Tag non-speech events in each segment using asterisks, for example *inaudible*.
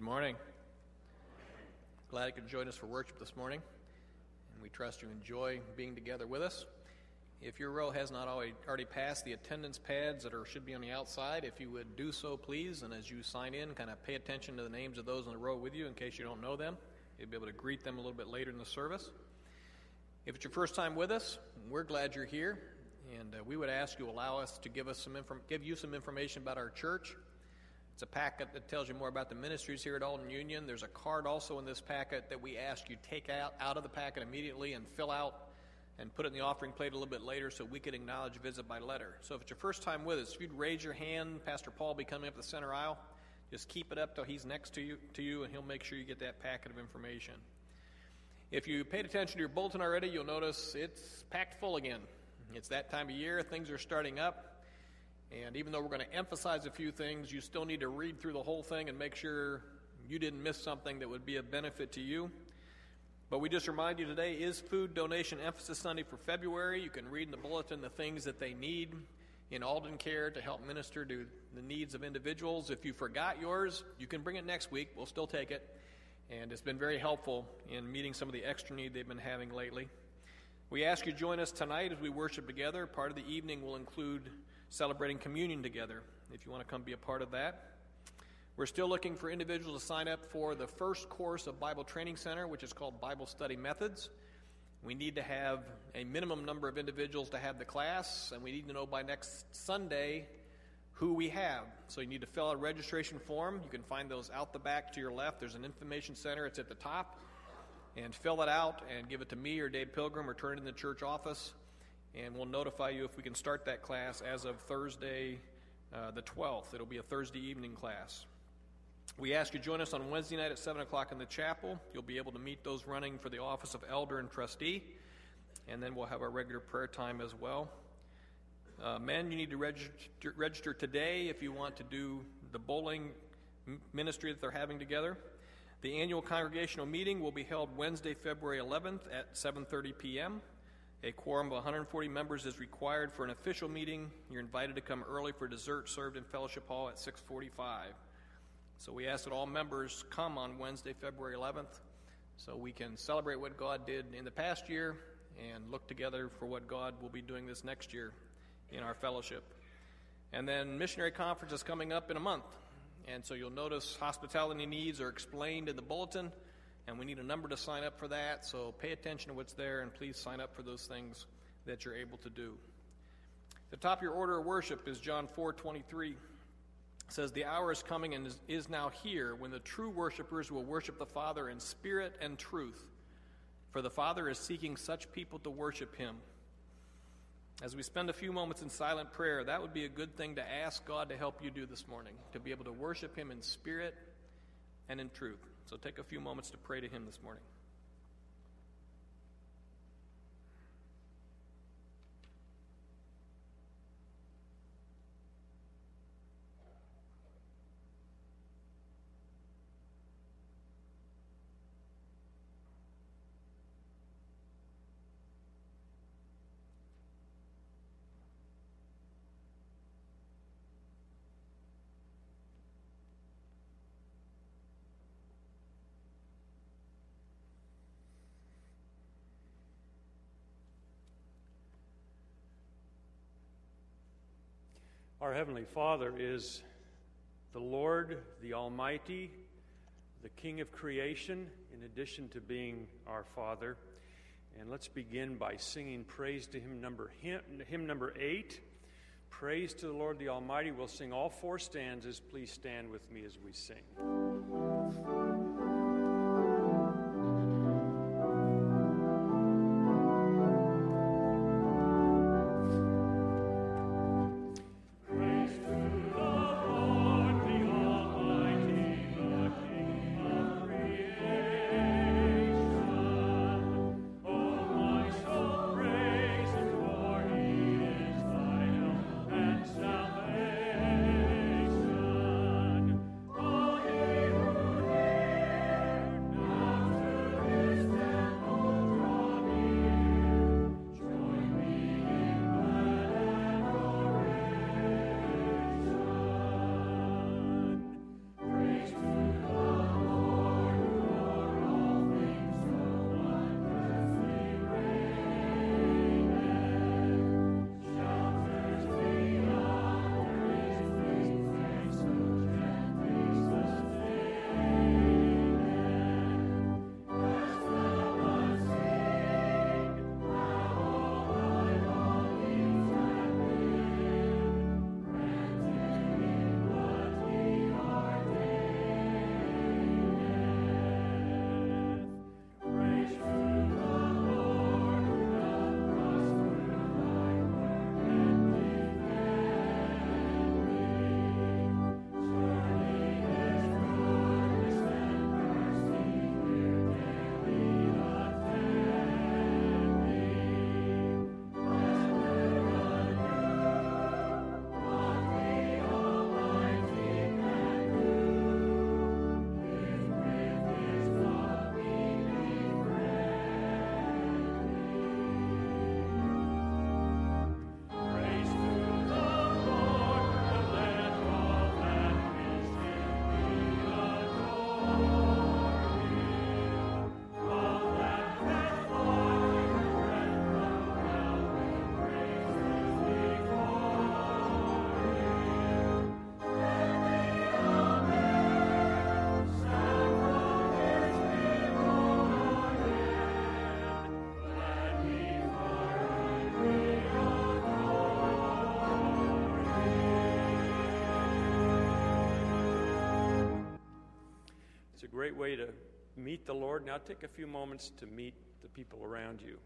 Good morning. Glad you could join us for worship this morning, and we trust you enjoy being together with us. If your row has not already, passed the attendance pads that are should be on the outside, if you would do so, please. And as you sign in, kind of pay attention to the names of those in the row with you in case you don't know them. You'll be able to greet them a little bit later in the service. If it's your first time with us, we're glad you're here, and uh, we would ask you allow us to give us some inform- give you some information about our church. It's a packet that tells you more about the ministries here at Alden Union. There's a card also in this packet that we ask you take out out of the packet immediately and fill out and put it in the offering plate a little bit later so we could acknowledge visit by letter. So if it's your first time with us, if you'd raise your hand, Pastor Paul will be coming up the center aisle. Just keep it up till he's next to you, to you, and he'll make sure you get that packet of information. If you paid attention to your bulletin already, you'll notice it's packed full again. It's that time of year, things are starting up. And even though we're going to emphasize a few things, you still need to read through the whole thing and make sure you didn't miss something that would be a benefit to you. But we just remind you today is Food Donation Emphasis Sunday for February. You can read in the bulletin the things that they need in Alden Care to help minister to the needs of individuals. If you forgot yours, you can bring it next week. We'll still take it. And it's been very helpful in meeting some of the extra need they've been having lately. We ask you to join us tonight as we worship together. Part of the evening will include celebrating communion together, if you want to come be a part of that. We're still looking for individuals to sign up for the first course of Bible Training Center, which is called Bible Study Methods. We need to have a minimum number of individuals to have the class, and we need to know by next Sunday who we have. So you need to fill out a registration form. You can find those out the back to your left. There's an information center, it's at the top. And fill it out and give it to me or Dave Pilgrim or turn it in the church office. And we'll notify you if we can start that class as of Thursday, uh, the 12th. It'll be a Thursday evening class. We ask you to join us on Wednesday night at 7 o'clock in the chapel. You'll be able to meet those running for the office of elder and trustee. And then we'll have our regular prayer time as well. Uh, men, you need to register, register today if you want to do the bowling ministry that they're having together. The annual congregational meeting will be held Wednesday, February 11th at 7:30 p.m. A quorum of 140 members is required for an official meeting. You're invited to come early for dessert served in Fellowship Hall at 645. So we ask that all members come on Wednesday, February 11th, so we can celebrate what God did in the past year and look together for what God will be doing this next year in our fellowship. And then missionary conference is coming up in a month. And so you'll notice hospitality needs are explained in the bulletin, and we need a number to sign up for that. So pay attention to what's there and please sign up for those things that you're able to do. The top of your order of worship is John 4 23 says, The hour is coming and is now here when the true worshipers will worship the Father in spirit and truth. For the Father is seeking such people to worship him. As we spend a few moments in silent prayer, that would be a good thing to ask God to help you do this morning, to be able to worship him in spirit and in truth. So take a few moments to pray to him this morning. Our Heavenly Father is the Lord, the Almighty, the King of creation, in addition to being our Father. And let's begin by singing praise to him number hymn, hymn number 8. Praise to the Lord the Almighty. We'll sing all four stanzas. Please stand with me as we sing. The Lord. Now take a few moments to meet the people around you.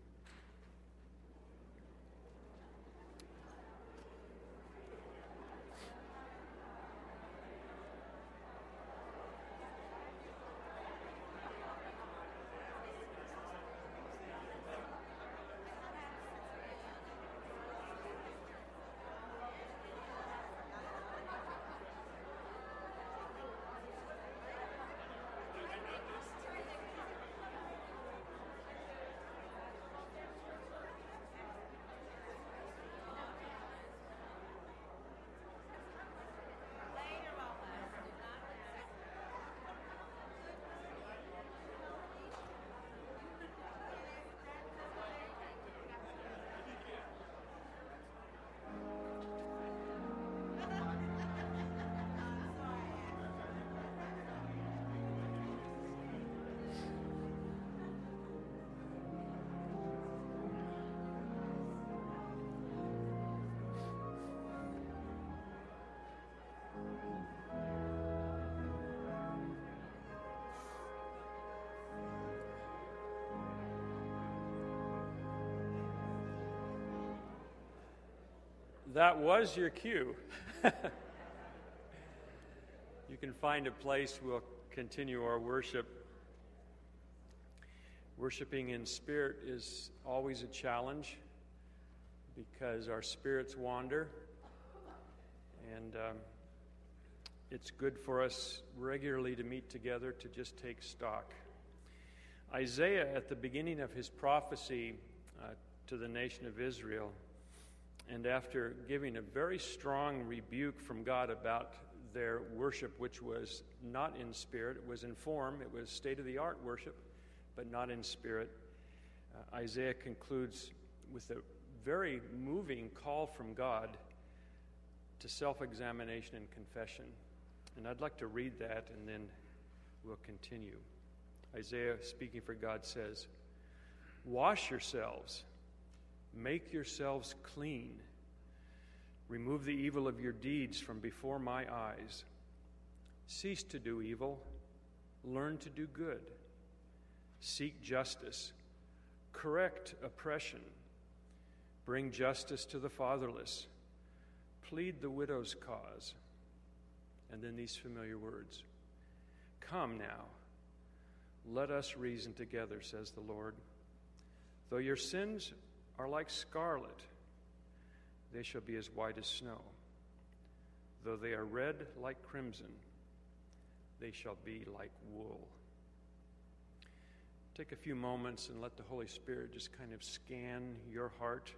That was your cue. *laughs* you can find a place we'll continue our worship. Worshiping in spirit is always a challenge because our spirits wander, and um, it's good for us regularly to meet together to just take stock. Isaiah, at the beginning of his prophecy uh, to the nation of Israel, and after giving a very strong rebuke from God about their worship, which was not in spirit, it was in form, it was state of the art worship, but not in spirit, uh, Isaiah concludes with a very moving call from God to self examination and confession. And I'd like to read that and then we'll continue. Isaiah, speaking for God, says, Wash yourselves Make yourselves clean. Remove the evil of your deeds from before my eyes. Cease to do evil. Learn to do good. Seek justice. Correct oppression. Bring justice to the fatherless. Plead the widow's cause. And then these familiar words Come now, let us reason together, says the Lord. Though your sins are like scarlet, they shall be as white as snow. Though they are red like crimson, they shall be like wool. Take a few moments and let the Holy Spirit just kind of scan your heart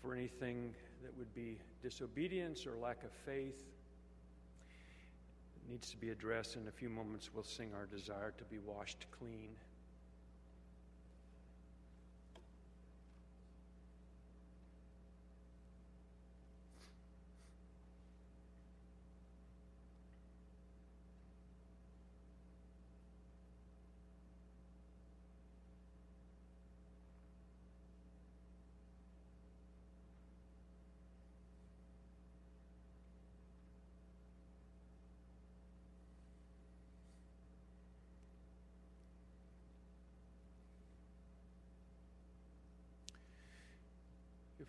for anything that would be disobedience or lack of faith. It needs to be addressed. In a few moments, we'll sing our desire to be washed clean.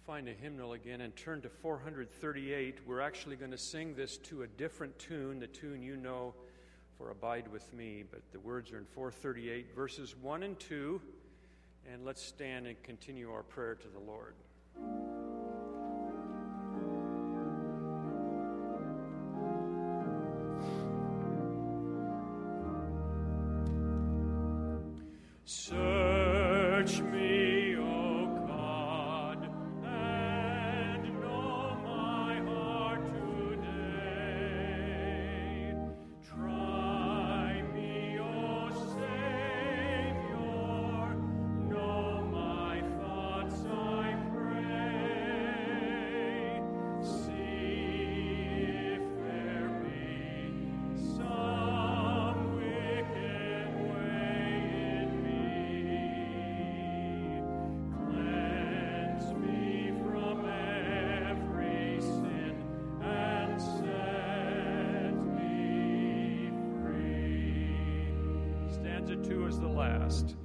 Find a hymnal again and turn to 438, we're actually going to sing this to a different tune, the tune you know for Abide with Me, but the words are in 438, verses 1 and 2. And let's stand and continue our prayer to the Lord. Two is the last.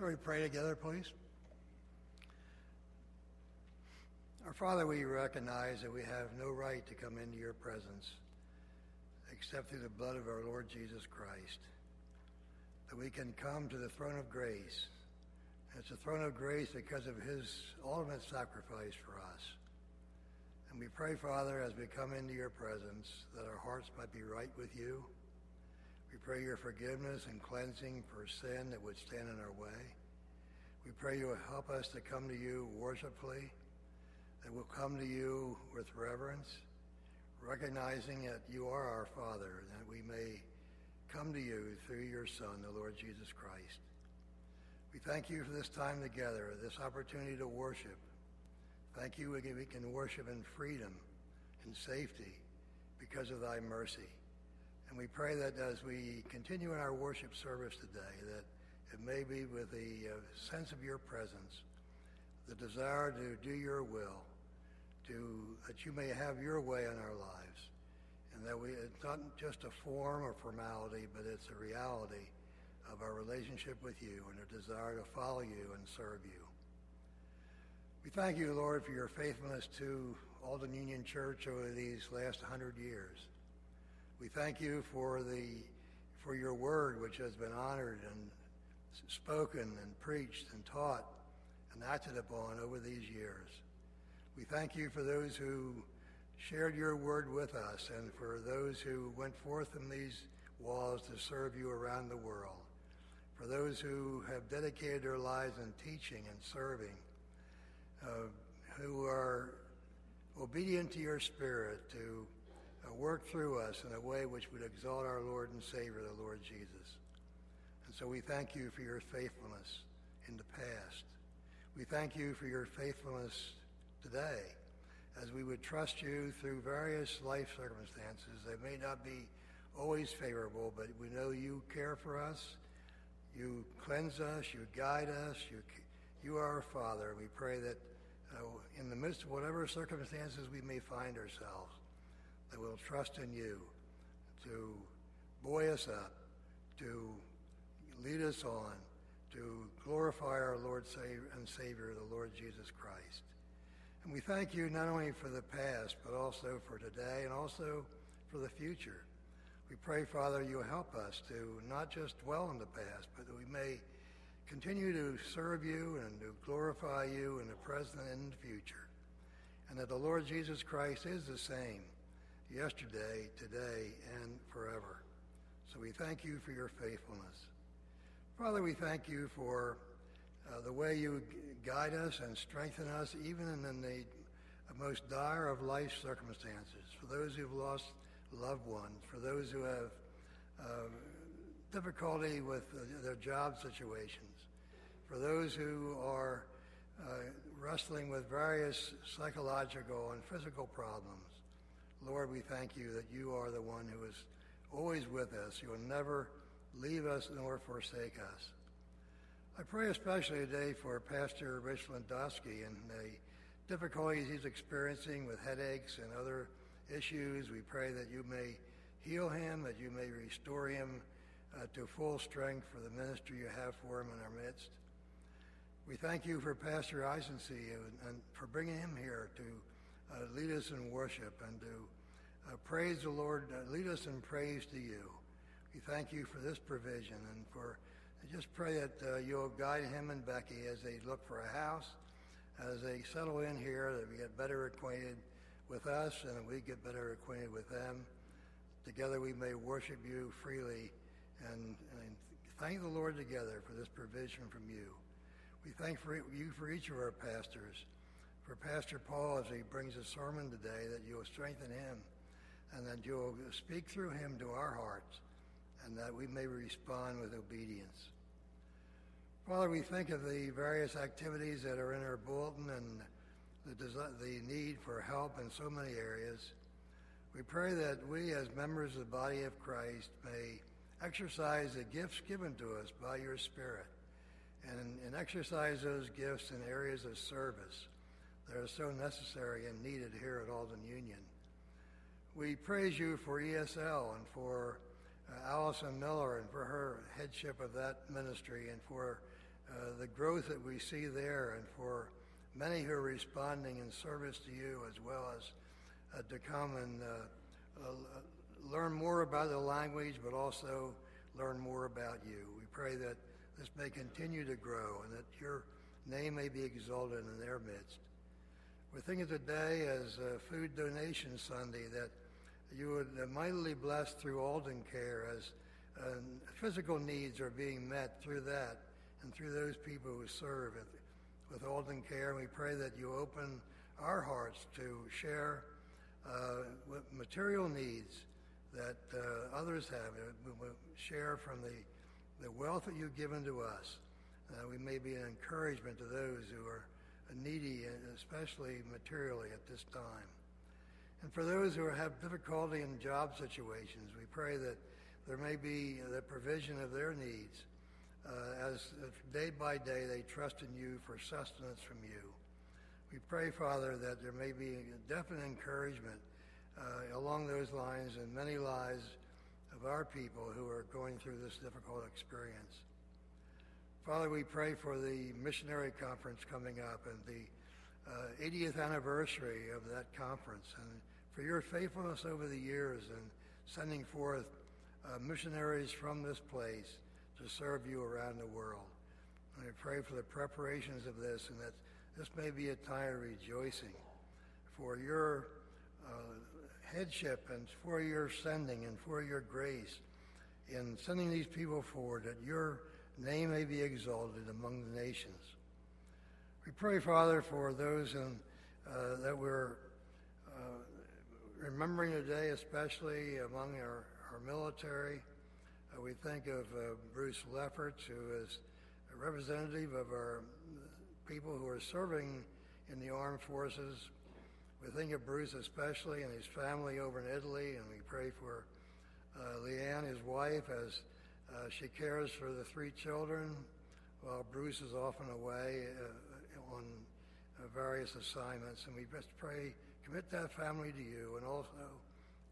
Shall we pray together, please? Our Father, we recognize that we have no right to come into your presence except through the blood of our Lord Jesus Christ. That we can come to the throne of grace. It's a throne of grace because of his ultimate sacrifice for us. And we pray, Father, as we come into your presence, that our hearts might be right with you. We pray your forgiveness and cleansing for sin that would stand in our way. We pray you will help us to come to you worshipfully, that we'll come to you with reverence, recognizing that you are our Father, and that we may come to you through your Son, the Lord Jesus Christ. We thank you for this time together, this opportunity to worship. Thank you we can worship in freedom and safety because of thy mercy. And we pray that as we continue in our worship service today, that it may be with a uh, sense of your presence, the desire to do your will, to that you may have your way in our lives, and that we it's not just a form or formality, but it's a reality of our relationship with you and a desire to follow you and serve you. We thank you, Lord, for your faithfulness to Alden Union Church over these last hundred years. We thank you for the for your word, which has been honored and spoken and preached and taught and acted upon over these years. We thank you for those who shared your word with us and for those who went forth in these walls to serve you around the world, for those who have dedicated their lives in teaching and serving, uh, who are obedient to your spirit to work through us in a way which would exalt our Lord and Savior, the Lord Jesus. And so we thank you for your faithfulness in the past. We thank you for your faithfulness today as we would trust you through various life circumstances that may not be always favorable, but we know you care for us. You cleanse us. You guide us. You, you are our Father. We pray that uh, in the midst of whatever circumstances we may find ourselves, that we'll trust in you to buoy us up, to lead us on, to glorify our Lord and Savior, the Lord Jesus Christ. And we thank you not only for the past, but also for today and also for the future. We pray, Father, you help us to not just dwell in the past, but that we may continue to serve you and to glorify you in the present and the future. And that the Lord Jesus Christ is the same yesterday, today, and forever. So we thank you for your faithfulness. Father, we thank you for uh, the way you guide us and strengthen us even in the most dire of life circumstances. For those who've lost loved ones, for those who have uh, difficulty with uh, their job situations, for those who are uh, wrestling with various psychological and physical problems. Lord, we thank you that you are the one who is always with us. You will never leave us nor forsake us. I pray especially today for Pastor Rich Landowski and the difficulties he's experiencing with headaches and other issues. We pray that you may heal him, that you may restore him uh, to full strength for the ministry you have for him in our midst. We thank you for Pastor Eisensee and, and for bringing him here to lead us in worship and to uh, praise the Lord, uh, lead us in praise to you. We thank you for this provision and for I just pray that uh, you'll guide him and Becky as they look for a house, as they settle in here, that we get better acquainted with us and we get better acquainted with them. Together we may worship you freely and, and thank the Lord together for this provision from you. We thank for you for each of our pastors, for Pastor Paul as he brings a sermon today, that you'll strengthen him and that you'll speak through him to our hearts and that we may respond with obedience. Father, we think of the various activities that are in our bulletin and the, the need for help in so many areas. We pray that we, as members of the body of Christ, may exercise the gifts given to us by your Spirit and, and exercise those gifts in areas of service that are so necessary and needed here at Alden Union. We praise you for ESL and for uh, Allison Miller and for her headship of that ministry and for uh, the growth that we see there and for many who are responding in service to you as well as uh, to come and uh, uh, learn more about the language but also learn more about you. We pray that this may continue to grow and that your name may be exalted in their midst. We're thinking today as Food Donation Sunday that you would mightily bless through Alden Care as uh, physical needs are being met through that and through those people who serve with Alden Care. We pray that you open our hearts to share uh, material needs that uh, others have. We share from the, the wealth that you've given to us. Uh, we may be an encouragement to those who are needy, especially materially at this time. And for those who have difficulty in job situations, we pray that there may be the provision of their needs uh, as day by day they trust in you for sustenance from you. We pray, Father, that there may be a definite encouragement uh, along those lines in many lives of our people who are going through this difficult experience. Father, we pray for the missionary conference coming up and the uh, 80th anniversary of that conference and for your faithfulness over the years and sending forth uh, missionaries from this place to serve you around the world. And I pray for the preparations of this and that this may be a time of rejoicing for your uh, headship and for your sending and for your grace in sending these people forward, that your name may be exalted among the nations. We pray, Father, for those in, uh, that we're uh, remembering today, especially among our, our military. Uh, we think of uh, Bruce Lefferts, who is a representative of our people who are serving in the armed forces. We think of Bruce especially and his family over in Italy, and we pray for uh, Leanne, his wife, as uh, she cares for the three children while Bruce is often away uh, on uh, various assignments. And we just pray, commit that family to you, and also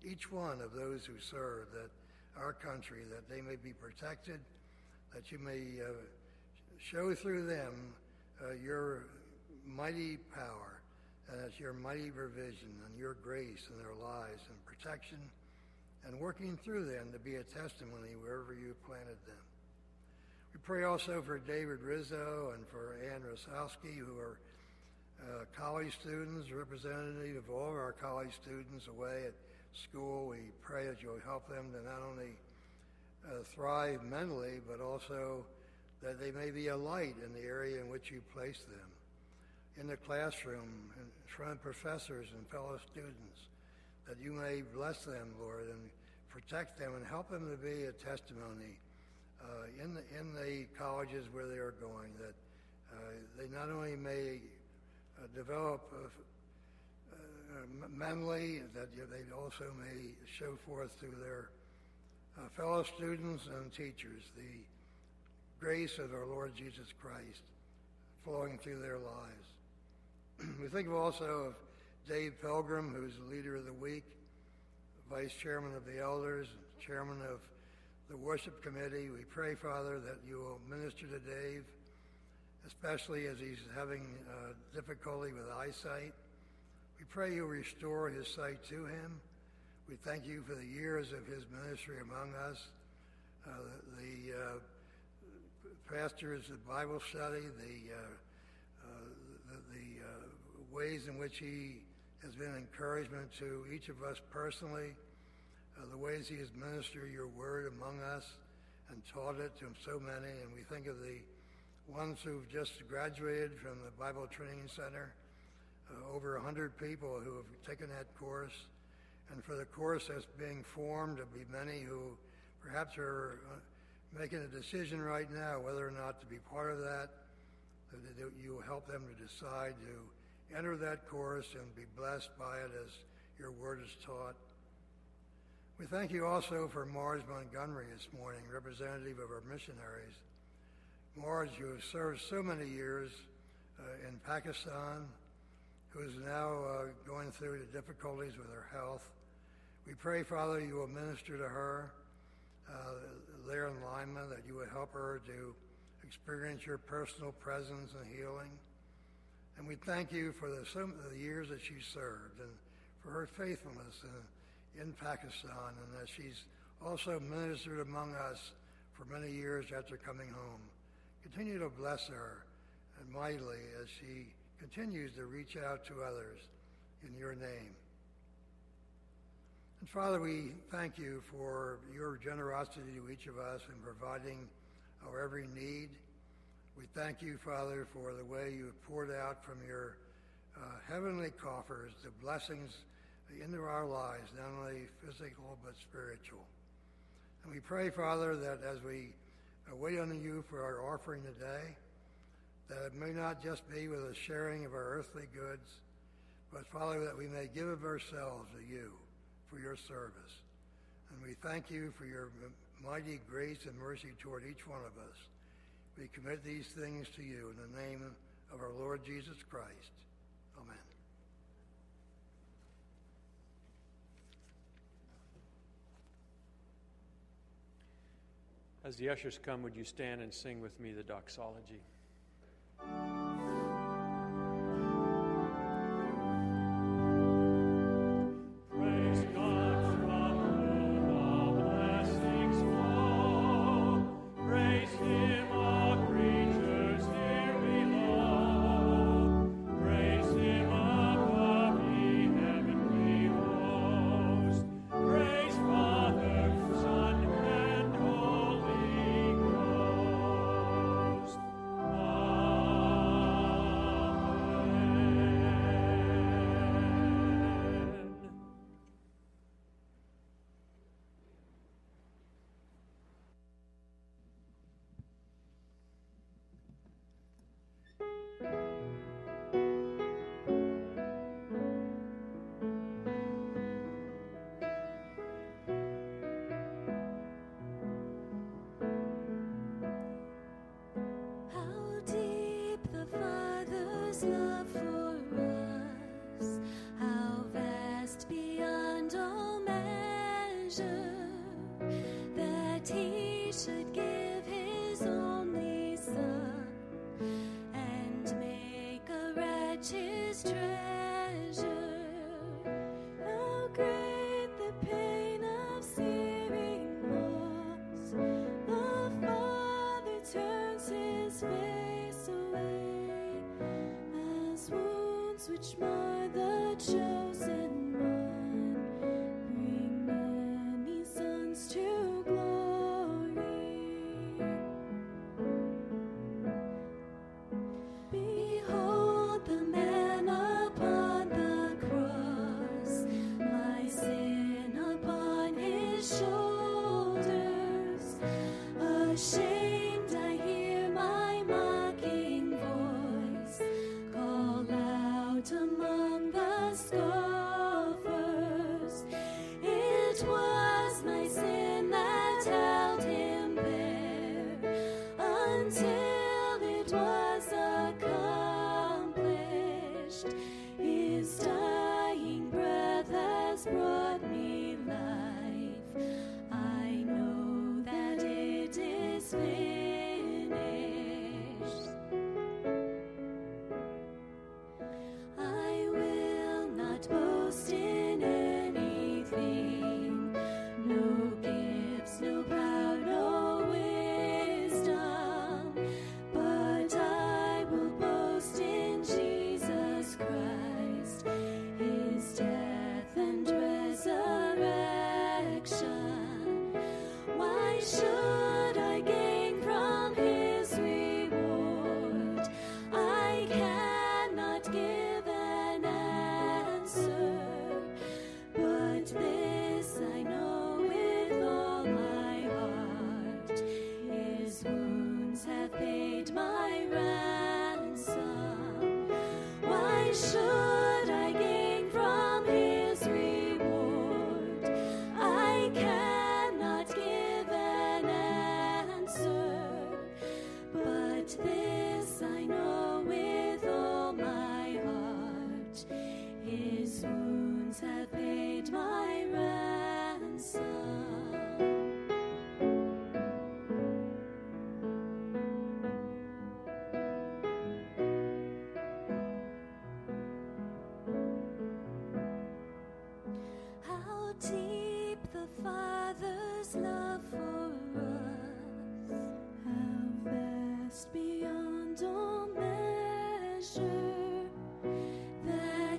each one of those who serve that our country, that they may be protected, that you may uh, show through them uh, your mighty power, and it's your mighty provision and your grace in their lives and protection, and working through them to be a testimony wherever you planted them. We pray also for David Rizzo and for Ann Rosowski, who are uh, college students, representative of all of our college students away at school. We pray that you'll help them to not only uh, thrive mentally, but also that they may be a light in the area in which you place them, in the classroom, in front of professors and fellow students, that you may bless them, Lord, and protect them and help them to be a testimony uh, in, the, in the colleges where they are going, that uh, they not only may uh, develop uh, uh, mentally, that they also may show forth to their uh, fellow students and teachers the grace of our Lord Jesus Christ flowing through their lives. *clears throat* we think also of Dave Pilgrim, who's the leader of the week, vice chairman of the elders, chairman of the worship committee. We pray, Father, that you will minister to Dave, especially as he's having uh, difficulty with eyesight. We pray you restore his sight to him. We thank you for the years of his ministry among us, uh, the, uh, pastors, the Bible study, the, uh, uh, the, the uh, ways in which he has been encouragement to each of us personally, uh, the ways he has ministered your word among us and taught it to so many. And we think of the ones who've just graduated from the Bible Training Center, uh, over 100 people who have taken that course. And for the course that's being formed, there'll be many who perhaps are uh, making a decision right now whether or not to be part of that, that you help them to decide to enter that course and be blessed by it as your word is taught. We thank you also for Marge Montgomery this morning, representative of our missionaries. Marge, who has served so many years uh, in Pakistan, who is now uh, going through the difficulties with her health. We pray, Father, you will minister to her uh, there in Lima, that you would help her to experience your personal presence and healing. And we thank you for the, some, the years that she served and for her faithfulness in, in Pakistan and that she's also ministered among us for many years after coming home. Continue to bless her and mightily as she continues to reach out to others in your name. And Father, we thank you for your generosity to each of us in providing our every need. We thank you, Father, for the way you have poured out from your uh, heavenly coffers the blessings into our lives, not only physical but spiritual. And we pray, Father, that as we wait on you for our offering today, that it may not just be with a sharing of our earthly goods, but, Father, that we may give of ourselves to you for your service. And we thank you for your mighty grace and mercy toward each one of us. We commit these things to you in the name of our Lord Jesus Christ. Amen. As the ushers come, would you stand and sing with me the doxology? is true.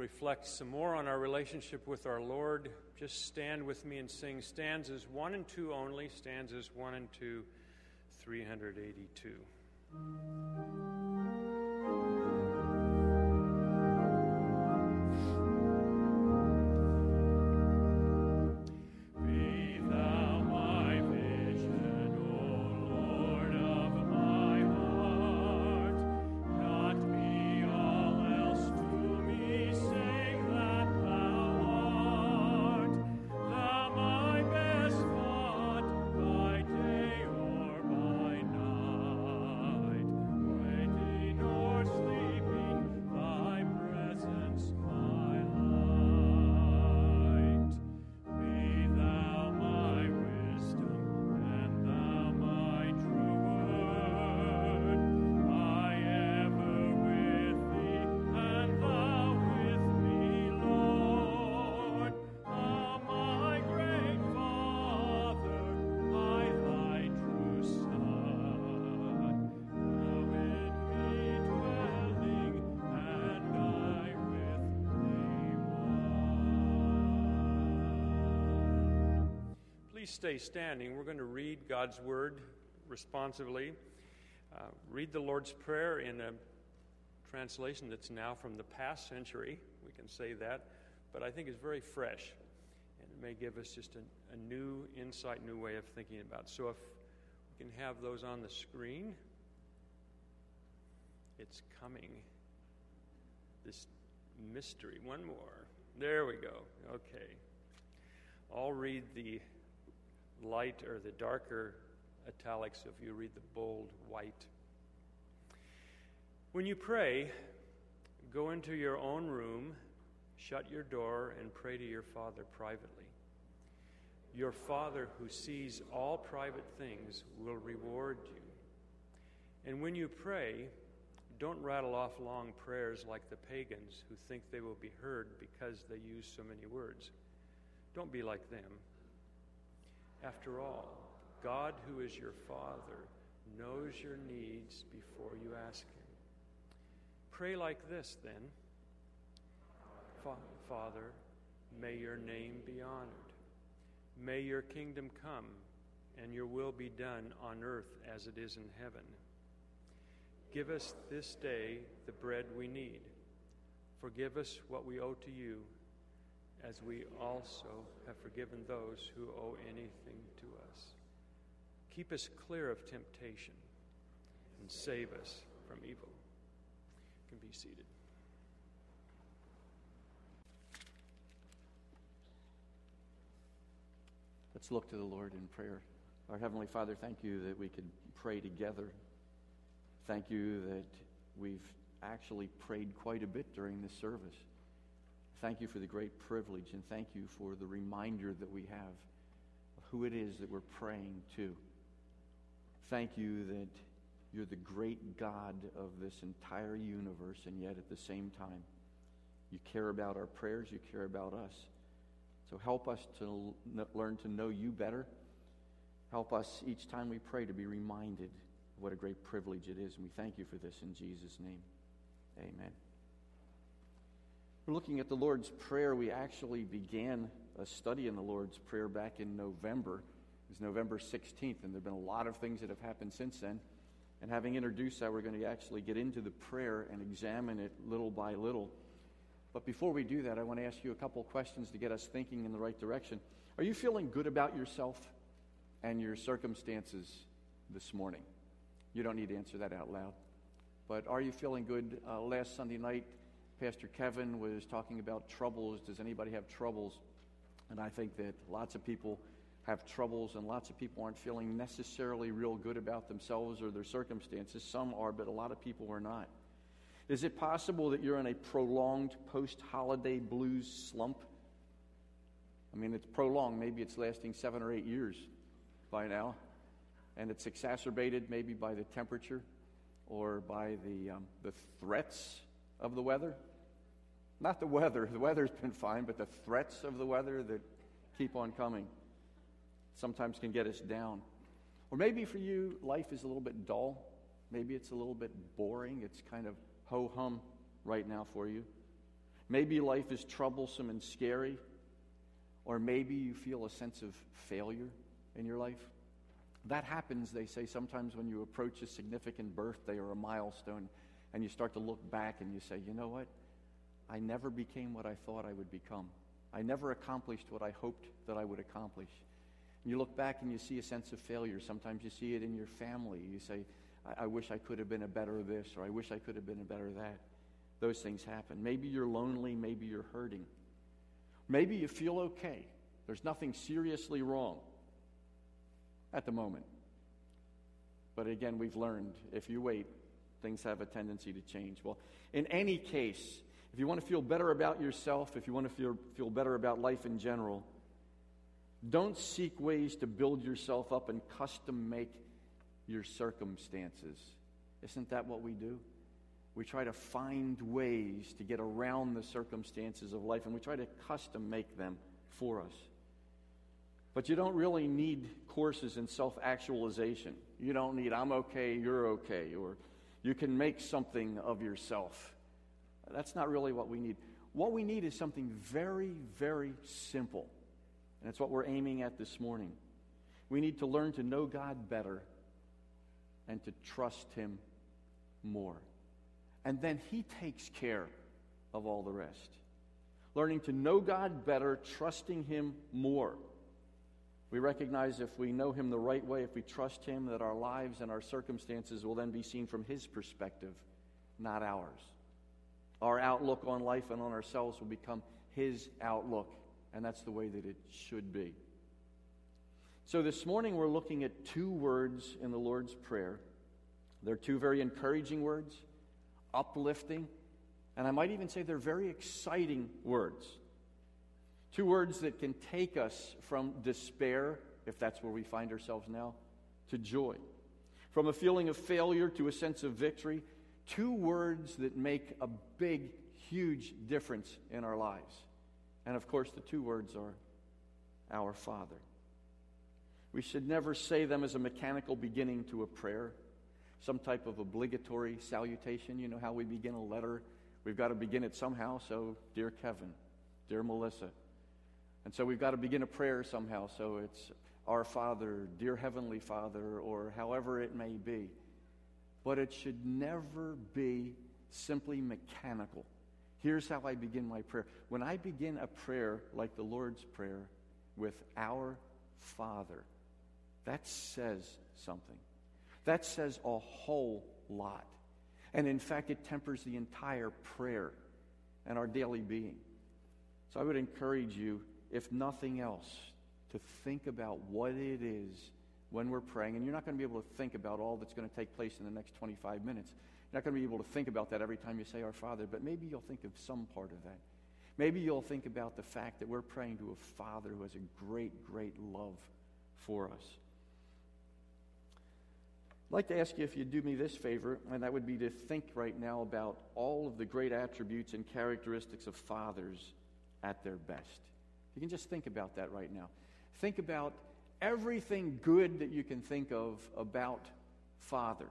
Reflect some more on our relationship with our Lord. Just stand with me and sing stanzas 1 and 2 only, stanzas 1 and 2, 382. Stay standing. We're going to read God's Word responsively. Uh, read the Lord's Prayer in a translation that's now from the past century. We can say that, but I think it's very fresh. And it may give us just a, a new insight, new way of thinking about it. So if we can have those on the screen, it's coming. This mystery. One more. There we go. Okay. I'll read the light or the darker italics if you read the bold white. When you pray, go into your own room, shut your door, and pray to your Father privately. Your Father, who sees all private things, will reward you. And when you pray, don't rattle off long prayers like the pagans who think they will be heard because they use so many words. Don't be like them. After all, God, who is your Father, knows your needs before you ask Him. Pray like this, then Father, may your name be honored. May your kingdom come and your will be done on earth as it is in heaven. Give us this day the bread we need. Forgive us what we owe to you, as we also have forgiven those who owe anything to us. Keep us clear of temptation and save us from evil. You can be seated. Let's look to the Lord in prayer. Our Heavenly Father, thank you that we could pray together Thank you that we've actually prayed quite a bit during this service. Thank you for the great privilege, and thank you for the reminder that we have of who it is that we're praying to. Thank you that you're the great God of this entire universe, and yet at the same time, you care about our prayers, you care about us. So help us to learn to know you better. Help us each time we pray to be reminded what a great privilege it is, and we thank you for this in Jesus' name. Amen. We're looking at the Lord's Prayer. We actually began a study in the Lord's Prayer back in November. It was November 16th, and there have been a lot of things that have happened since then. And having introduced that, we're going to actually get into the prayer and examine it little by little. But before we do that, I want to ask you a couple questions to get us thinking in the right direction. Are you feeling good about yourself and your circumstances this morning? You don't need to answer that out loud. But are you feeling good? Uh, last Sunday night, Pastor Kevin was talking about troubles. Does anybody have troubles? And I think that lots of people have troubles, and lots of people aren't feeling necessarily real good about themselves or their circumstances. Some are, but a lot of people are not. Is it possible that you're in a prolonged post holiday blues slump? I mean, it's prolonged. Maybe it's lasting seven or eight years by now and it's exacerbated maybe by the temperature or by the, um, the threats of the weather. Not the weather, the weather's been fine, but the threats of the weather that keep on coming sometimes can get us down. Or maybe for you, life is a little bit dull. Maybe it's a little bit boring. It's kind of ho hum right now for you. Maybe life is troublesome and scary. Or maybe you feel a sense of failure in your life. That happens, they say, sometimes when you approach a significant birthday or a milestone and you start to look back and you say, you know what? I never became what I thought I would become. I never accomplished what I hoped that I would accomplish. And you look back and you see a sense of failure. Sometimes you see it in your family. You say, I, I wish I could have been a better this, or I wish I could have been a better that. Those things happen. Maybe you're lonely. Maybe you're hurting. Maybe you feel okay. There's nothing seriously wrong at the moment. But again, we've learned if you wait, things have a tendency to change. Well, in any case, if you want to feel better about yourself, if you want to feel, feel better about life in general, don't seek ways to build yourself up and custom make your circumstances. Isn't that what we do? We try to find ways to get around the circumstances of life and we try to custom make them for us. But you don't really need courses in self actualization. You don't need, I'm okay, you're okay, or you can make something of yourself. That's not really what we need. What we need is something very, very simple. And it's what we're aiming at this morning. We need to learn to know God better and to trust Him more. And then He takes care of all the rest. Learning to know God better, trusting Him more. We recognize if we know Him the right way, if we trust Him, that our lives and our circumstances will then be seen from His perspective, not ours. Our outlook on life and on ourselves will become His outlook, and that's the way that it should be. So this morning we're looking at two words in the Lord's Prayer. They're two very encouraging words, uplifting, and I might even say they're very exciting words. Two words that can take us from despair, if that's where we find ourselves now, to joy. From a feeling of failure to a sense of victory. Two words that make a big, huge difference in our lives. And of course, the two words are our Father. We should never say them as a mechanical beginning to a prayer, some type of obligatory salutation. You know how we begin a letter? We've got to begin it somehow. So, dear Kevin, dear Melissa, and so we've got to begin a prayer somehow. So it's Our Father, Dear Heavenly Father, or however it may be. But it should never be simply mechanical. Here's how I begin my prayer. When I begin a prayer like the Lord's Prayer with Our Father, that says something. That says a whole lot. And in fact, it tempers the entire prayer and our daily being. So I would encourage you if nothing else, to think about what it is when we're praying. And you're not going to be able to think about all that's going to take place in the next 25 minutes. You're not going to be able to think about that every time you say Our Father, but maybe you'll think of some part of that. Maybe you'll think about the fact that we're praying to a Father who has a great, great love for us. I'd like to ask you if you'd do me this favor, and that would be to think right now about all of the great attributes and characteristics of fathers at their best. You can just think about that right now. Think about everything good that you can think of about fathers.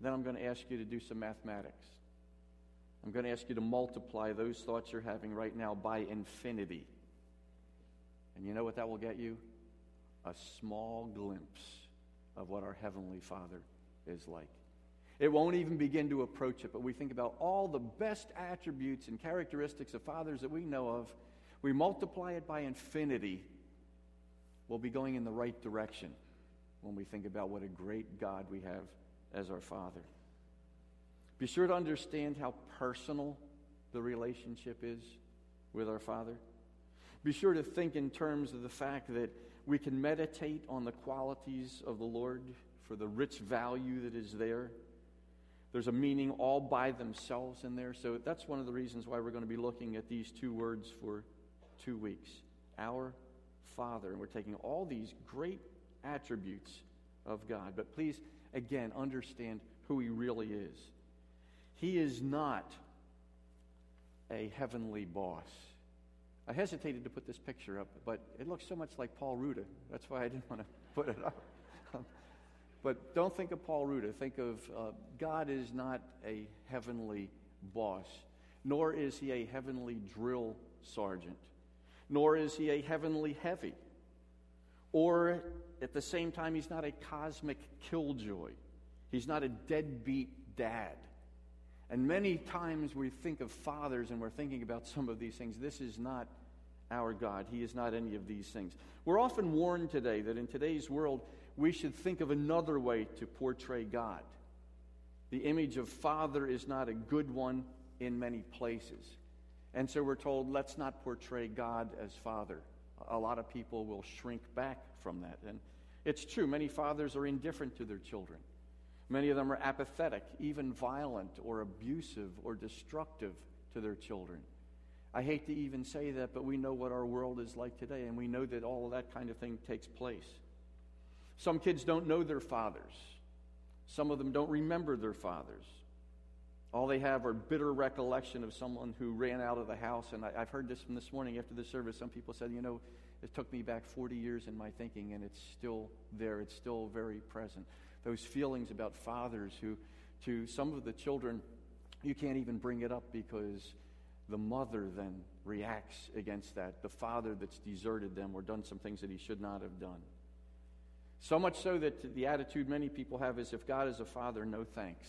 Then I'm going to ask you to do some mathematics. I'm going to ask you to multiply those thoughts you're having right now by infinity. And you know what that will get you? A small glimpse of what our Heavenly Father is like. It won't even begin to approach it, but we think about all the best attributes and characteristics of fathers that we know of we multiply it by infinity, we'll be going in the right direction when we think about what a great God we have as our Father. Be sure to understand how personal the relationship is with our Father. Be sure to think in terms of the fact that we can meditate on the qualities of the Lord for the rich value that is there. There's a meaning all by themselves in there. So that's one of the reasons why we're going to be looking at these two words for two weeks. Our Father. And we're taking all these great attributes of God. But please, again, understand who He really is. He is not a heavenly boss. I hesitated to put this picture up, but it looks so much like Paul Ruda. That's why I didn't want to *laughs* put it up. *laughs* but don't think of Paul Ruda. Think of uh, God is not a heavenly boss, nor is he a heavenly drill sergeant nor is he a heavenly heavy. Or at the same time, he's not a cosmic killjoy. He's not a deadbeat dad. And many times we think of fathers and we're thinking about some of these things. This is not our God. He is not any of these things. We're often warned today that in today's world, we should think of another way to portray God. The image of father is not a good one in many places. And so we're told, let's not portray God as Father. A lot of people will shrink back from that. And it's true, many fathers are indifferent to their children. Many of them are apathetic, even violent or abusive or destructive to their children. I hate to even say that, but we know what our world is like today, and we know that all of that kind of thing takes place. Some kids don't know their fathers, some of them don't remember their fathers. All they have are bitter recollection of someone who ran out of the house. And I, have heard this from this morning after the service. Some people said, you know, it took me back 40 years in my thinking, and it's still there. It's still very present. Those feelings about fathers who, to some of the children, you can't even bring it up because the mother then reacts against that. The father that's deserted them or done some things that he should not have done. So much so that the attitude many people have is if God is a father, no thanks.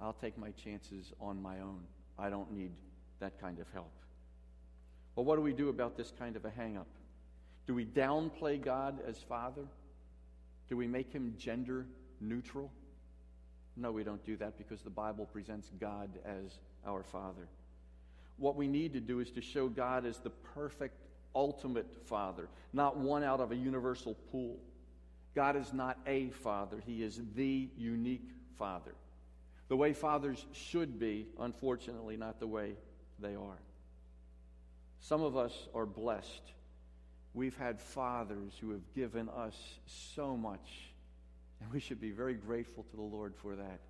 I'll take my chances on my own. I don't need that kind of help. Well, what do we do about this kind of a hang up? Do we downplay God as father? Do we make him gender neutral? No, we don't do that because the Bible presents God as our father. What we need to do is to show God as the perfect, ultimate father, not one out of a universal pool. God is not a father, He is the unique father. The way fathers should be, unfortunately, not the way they are. Some of us are blessed. We've had fathers who have given us so much, and we should be very grateful to the Lord for that.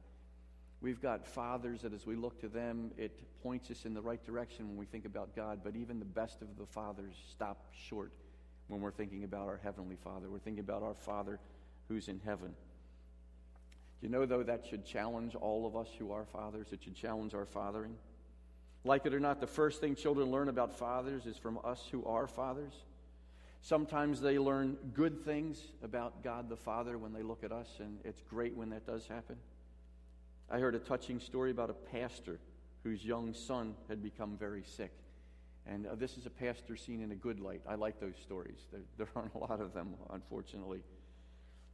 We've got fathers that, as we look to them, it points us in the right direction when we think about God, but even the best of the fathers stop short when we're thinking about our Heavenly Father. We're thinking about our Father who's in heaven. You know, though, that should challenge all of us who are fathers? It should challenge our fathering. Like it or not, the first thing children learn about fathers is from us who are fathers. Sometimes they learn good things about God the Father when they look at us, and it's great when that does happen. I heard a touching story about a pastor whose young son had become very sick. And uh, this is a pastor seen in a good light. I like those stories. There, there aren't a lot of them, unfortunately.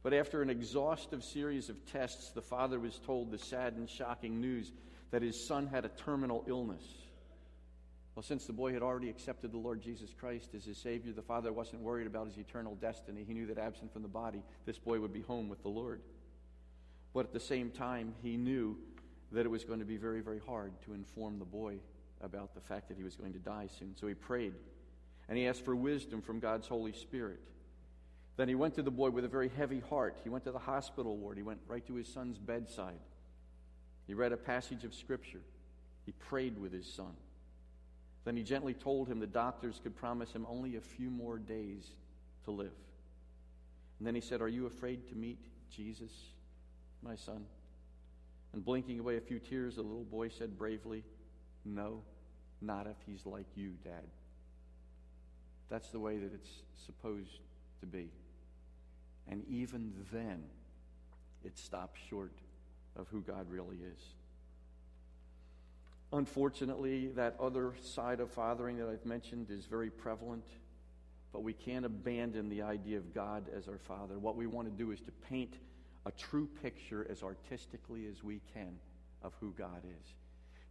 But after an exhaustive series of tests, the father was told the sad and shocking news that his son had a terminal illness. Well, since the boy had already accepted the Lord Jesus Christ as his Savior, the father wasn't worried about his eternal destiny. He knew that absent from the body, this boy would be home with the Lord. But at the same time, he knew that it was going to be very, very hard to inform the boy about the fact that he was going to die soon. So he prayed and he asked for wisdom from God's Holy Spirit. Then he went to the boy with a very heavy heart. He went to the hospital ward. He went right to his son's bedside. He read a passage of Scripture. He prayed with his son. Then he gently told him the doctors could promise him only a few more days to live. And then he said, Are you afraid to meet Jesus, my son? And blinking away a few tears, the little boy said bravely, No, not if he's like you, Dad. That's the way that it's supposed to be. And even then, it stops short of who God really is. Unfortunately, that other side of fathering that I've mentioned is very prevalent, but we can't abandon the idea of God as our Father. What we want to do is to paint a true picture as artistically as we can of who God is.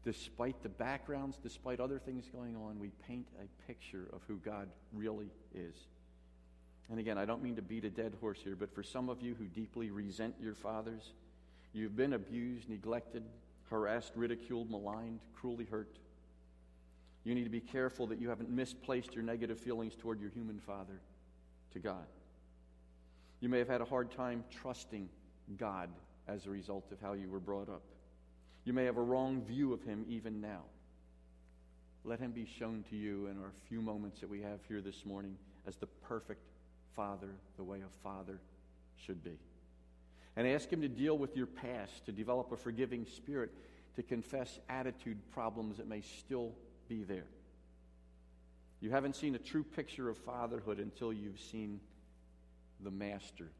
Despite the backgrounds, despite other things going on, we paint a picture of who God really is. And again, I don't mean to beat a dead horse here, but for some of you who deeply resent your fathers, you've been abused, neglected, harassed, ridiculed, maligned, cruelly hurt. You need to be careful that you haven't misplaced your negative feelings toward your human father to God. You may have had a hard time trusting God as a result of how you were brought up. You may have a wrong view of him even now. Let him be shown to you in our few moments that we have here this morning as the perfect Father the way a father should be. And ask Him to deal with your past, to develop a forgiving spirit, to confess attitude problems that may still be there. You haven't seen a true picture of fatherhood until you've seen the masterpiece.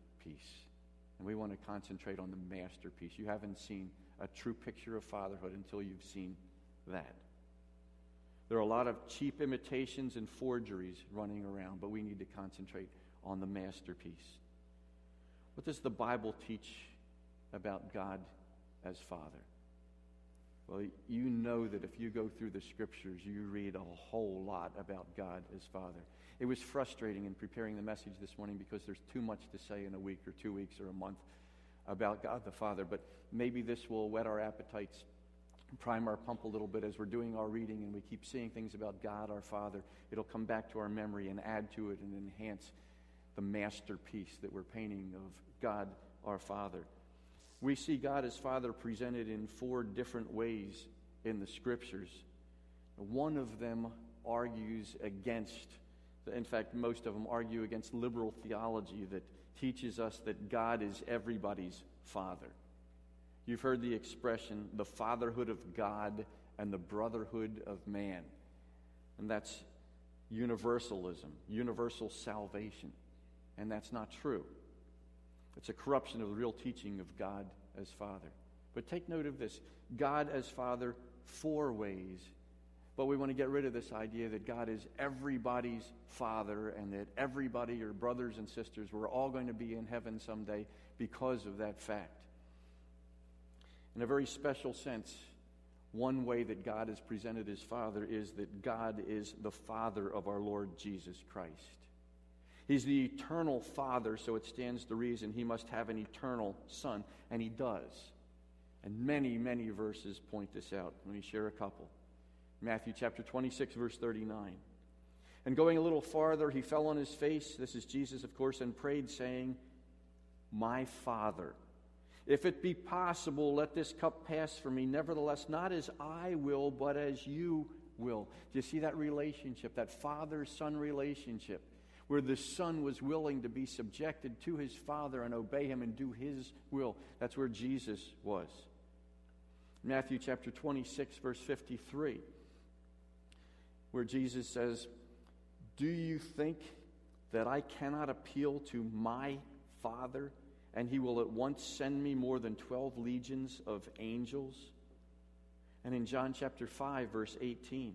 And we want to concentrate on the masterpiece. You haven't seen a true picture of fatherhood until you've seen that. There are a lot of cheap imitations and forgeries running around, but we need to concentrate on the masterpiece. What does the Bible teach about God as Father? Well, you know that if you go through the scriptures, you read a whole lot about God as Father. It was frustrating in preparing the message this morning because there's too much to say in a week or two weeks or a month about God the Father. But maybe this will whet our appetites, prime our pump a little bit as we're doing our reading and we keep seeing things about God our Father. It'll come back to our memory and add to it and enhance the masterpiece that we're painting of God our Father. We see God as Father presented in four different ways in the Scriptures. One of them argues against, in fact, most of them argue against liberal theology that teaches us that God is everybody's Father. You've heard the expression, the fatherhood of God and the brotherhood of man. And that's universalism, universal salvation and that's not true. It's a corruption of the real teaching of God as Father. But take note of this God as Father, four ways. But we want to get rid of this idea that God is everybody's Father and that everybody, your brothers and sisters, we're all going to be in heaven someday because of that fact. In a very special sense, one way that God is presented as Father is that God is the Father of our Lord Jesus Christ. He's the eternal Father, so it stands to reason he must have an eternal Son, and he does. And many, many verses point this out. Let me share a couple. Matthew chapter 26, verse 39. And going a little farther, he fell on his face, this is Jesus, of course, and prayed, saying, My Father if it be possible, let this cup pass from me. Nevertheless, not as I will, but as you will. Do you see that relationship, that father son relationship, where the son was willing to be subjected to his father and obey him and do his will? That's where Jesus was. Matthew chapter 26, verse 53, where Jesus says, Do you think that I cannot appeal to my Father? and he will at once send me more than 12 legions of angels. And in John chapter 5, verse 18,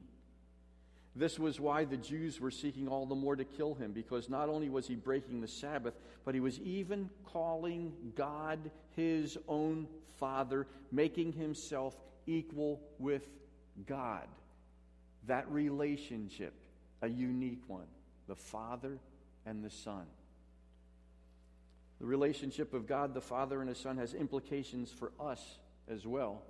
this was why the Jews were seeking all the more to kill him, because not only was he breaking the Sabbath, but he was even calling God his own Father, making himself equal with God. That relationship, a unique one, the Father and the Son. The relationship of God the Father and His Son has implications for us as well.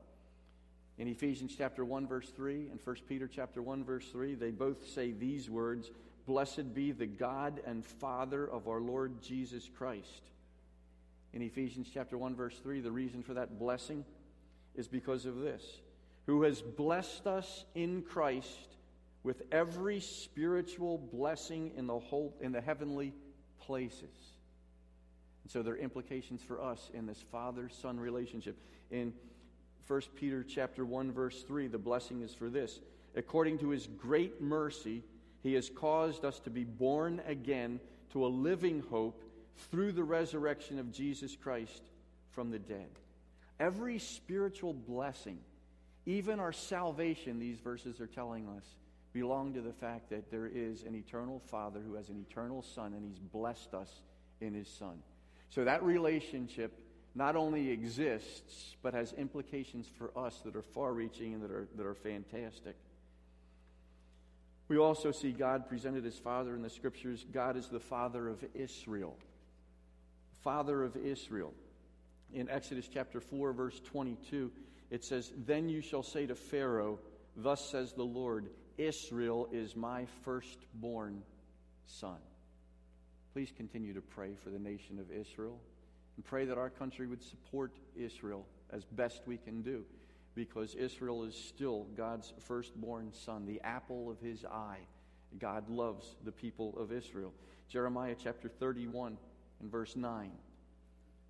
In Ephesians chapter 1 verse 3 and 1 Peter chapter 1 verse 3, they both say these words, "Blessed be the God and Father of our Lord Jesus Christ." In Ephesians chapter 1 verse 3, the reason for that blessing is because of this, who has blessed us in Christ with every spiritual blessing in the whole in the heavenly places. And so there are implications for us in this father-son relationship. In 1 Peter chapter 1 verse 3, the blessing is for this. According to his great mercy, he has caused us to be born again to a living hope through the resurrection of Jesus Christ from the dead. Every spiritual blessing, even our salvation, these verses are telling us, belong to the fact that there is an eternal Father who has an eternal Son, and He's blessed us in His Son. So that relationship not only exists, but has implications for us that are far reaching and that are, that are fantastic. We also see God presented as Father in the Scriptures. God is the Father of Israel. Father of Israel. In Exodus chapter 4, verse 22, it says, Then you shall say to Pharaoh, Thus says the Lord, Israel is my firstborn son. Please continue to pray for the nation of Israel and pray that our country would support Israel as best we can do because Israel is still God's firstborn son, the apple of his eye. God loves the people of Israel. Jeremiah chapter 31 and verse 9.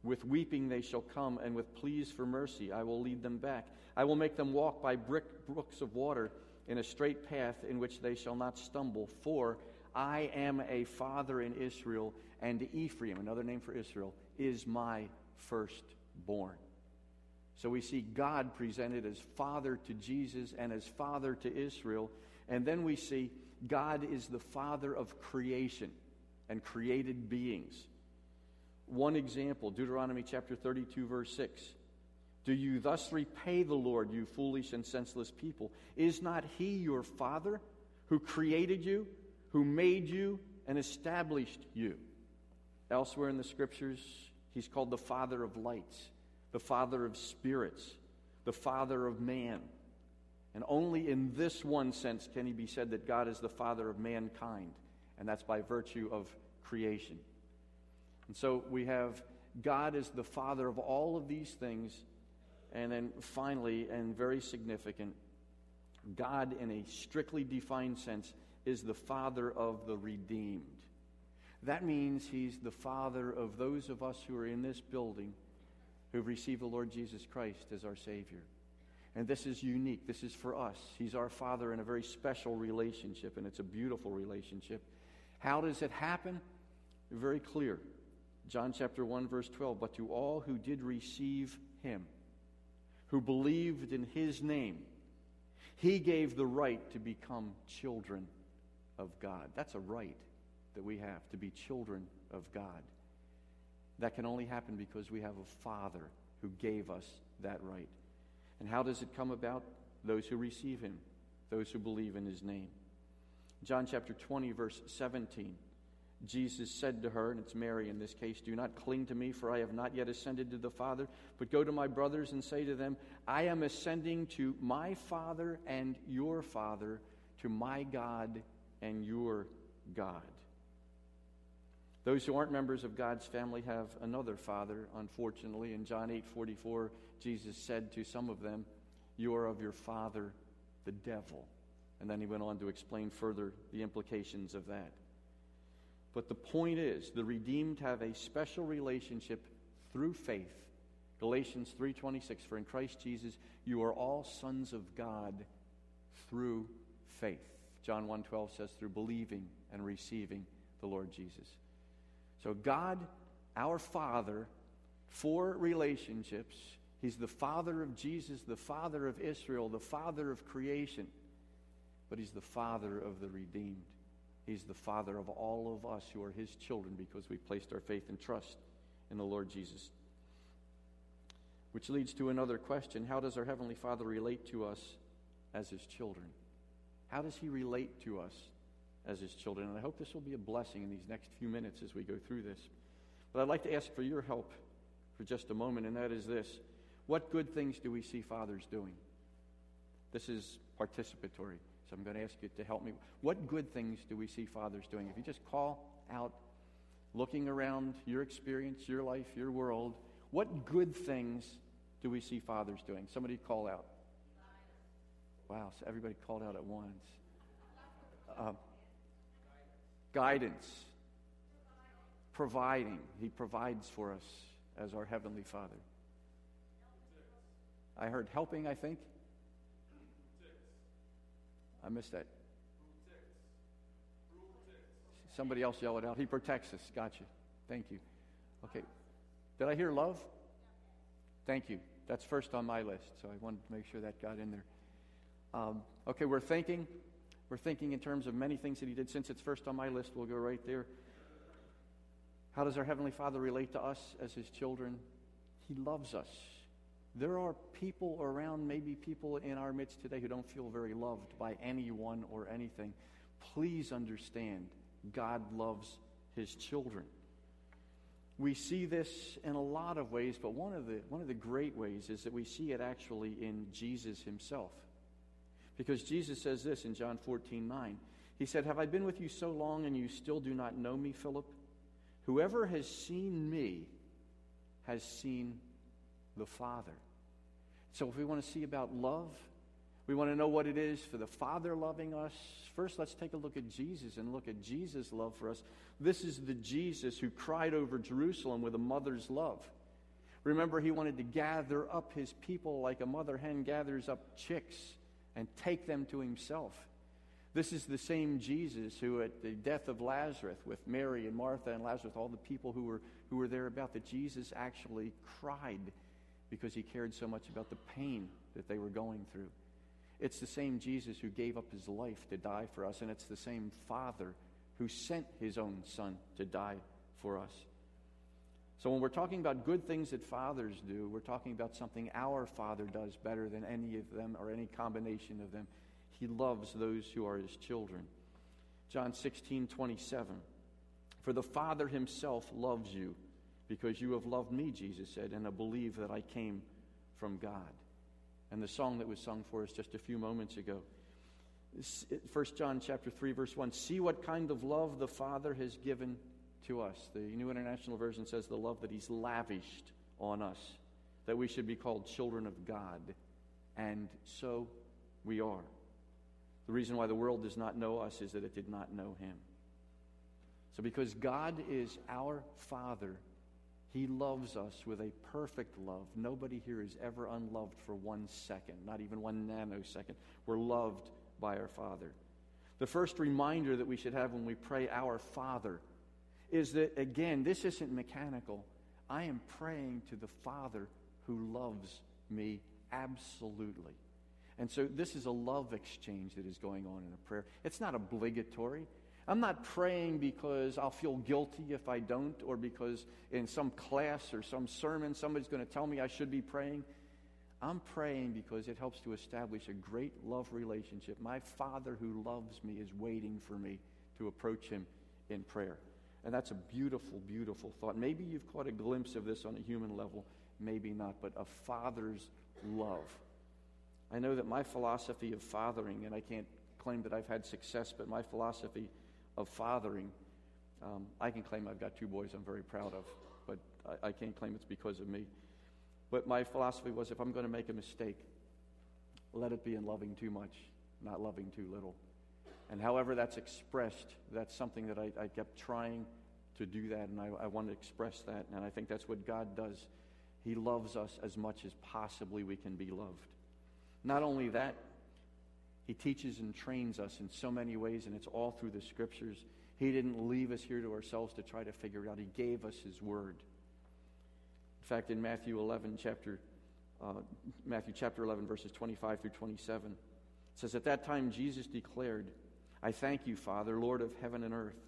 With weeping they shall come, and with pleas for mercy I will lead them back. I will make them walk by brick brooks of water in a straight path in which they shall not stumble. For I am a father in Israel, and Ephraim, another name for Israel, is my firstborn. So we see God presented as father to Jesus and as father to Israel. And then we see God is the father of creation and created beings. One example, Deuteronomy chapter 32, verse 6. Do you thus repay the Lord, you foolish and senseless people? Is not he your father who created you? who made you and established you. Elsewhere in the scriptures, he's called the Father of lights, the Father of spirits, the Father of man. And only in this one sense can he be said that God is the Father of mankind, and that's by virtue of creation. And so we have God as the Father of all of these things, and then finally, and very significant, God in a strictly defined sense is the father of the redeemed. That means he's the father of those of us who are in this building who've received the Lord Jesus Christ as our Savior. And this is unique. This is for us. He's our Father in a very special relationship, and it's a beautiful relationship. How does it happen? Very clear. John chapter 1, verse 12. But to all who did receive him, who believed in his name, he gave the right to become children of God. That's a right that we have to be children of God. That can only happen because we have a Father who gave us that right. And how does it come about? Those who receive him, those who believe in his name. John chapter 20, verse 17. Jesus said to her, and it's Mary in this case, Do not cling to me, for I have not yet ascended to the Father, but go to my brothers and say to them, I am ascending to my Father and your Father, to my God and your God. Those who aren't members of God's family have another father, unfortunately. In John 8 44, Jesus said to some of them, You are of your father, the devil. And then he went on to explain further the implications of that. But the point is, the redeemed have a special relationship through faith. Galatians 3:26 For in Christ Jesus you are all sons of God through faith. John 1:12 says through believing and receiving the Lord Jesus. So God, our Father, for relationships, he's the father of Jesus, the father of Israel, the father of creation, but he's the father of the redeemed. He's the Father of all of us who are His children because we placed our faith and trust in the Lord Jesus. Which leads to another question How does our Heavenly Father relate to us as His children? How does He relate to us as His children? And I hope this will be a blessing in these next few minutes as we go through this. But I'd like to ask for your help for just a moment, and that is this What good things do we see fathers doing? This is participatory. So I'm going to ask you to help me. What good things do we see fathers doing? If you just call out, looking around your experience, your life, your world, what good things do we see fathers doing? Somebody call out. Wow, so everybody called out at once. Uh, guidance. Providing. He provides for us as our Heavenly Father. I heard helping, I think. I missed that. Somebody else yell it out. He protects us. Gotcha. Thank you. Okay. Did I hear love? Thank you. That's first on my list, so I wanted to make sure that got in there. Um, okay, we're thinking. We're thinking in terms of many things that he did. Since it's first on my list, we'll go right there. How does our Heavenly Father relate to us as his children? He loves us. There are people around, maybe people in our midst today, who don't feel very loved by anyone or anything. Please understand, God loves his children. We see this in a lot of ways, but one of the, one of the great ways is that we see it actually in Jesus himself. Because Jesus says this in John 14 9. He said, Have I been with you so long and you still do not know me, Philip? Whoever has seen me has seen the Father. So, if we want to see about love, we want to know what it is for the Father loving us. First, let's take a look at Jesus and look at Jesus' love for us. This is the Jesus who cried over Jerusalem with a mother's love. Remember, he wanted to gather up his people like a mother hen gathers up chicks and take them to himself. This is the same Jesus who, at the death of Lazarus, with Mary and Martha and Lazarus, all the people who were, who were there about, that Jesus actually cried because he cared so much about the pain that they were going through. It's the same Jesus who gave up his life to die for us, and it's the same Father who sent his own Son to die for us. So when we're talking about good things that fathers do, we're talking about something our Father does better than any of them or any combination of them. He loves those who are his children. John 16, 27. For the Father himself loves you because you have loved me, Jesus said, and I believe that I came from God. And the song that was sung for us just a few moments ago. 1 John chapter 3 verse 1 see what kind of love the father has given to us the new international version says the love that he's lavished on us that we should be called children of god and so we are the reason why the world does not know us is that it did not know him so because god is our father he loves us with a perfect love. Nobody here is ever unloved for one second, not even one nanosecond. We're loved by our Father. The first reminder that we should have when we pray, Our Father, is that, again, this isn't mechanical. I am praying to the Father who loves me absolutely. And so this is a love exchange that is going on in a prayer. It's not obligatory. I'm not praying because I'll feel guilty if I don't, or because in some class or some sermon somebody's going to tell me I should be praying. I'm praying because it helps to establish a great love relationship. My Father who loves me is waiting for me to approach Him in prayer. And that's a beautiful, beautiful thought. Maybe you've caught a glimpse of this on a human level, maybe not, but a father's love. I know that my philosophy of fathering, and I can't claim that I've had success, but my philosophy of fathering, um, I can claim I've got two boys I'm very proud of, but I, I can't claim it's because of me. But my philosophy was if I'm going to make a mistake, let it be in loving too much, not loving too little. And however that's expressed, that's something that I, I kept trying to do that, and I, I want to express that. And I think that's what God does. He loves us as much as possibly we can be loved. Not only that, He teaches and trains us in so many ways, and it's all through the Scriptures. He didn't leave us here to ourselves to try to figure it out. He gave us His Word. In fact, in Matthew 11, chapter, uh, Matthew chapter 11, verses 25 through 27, it says, At that time Jesus declared, I thank you, Father, Lord of heaven and earth,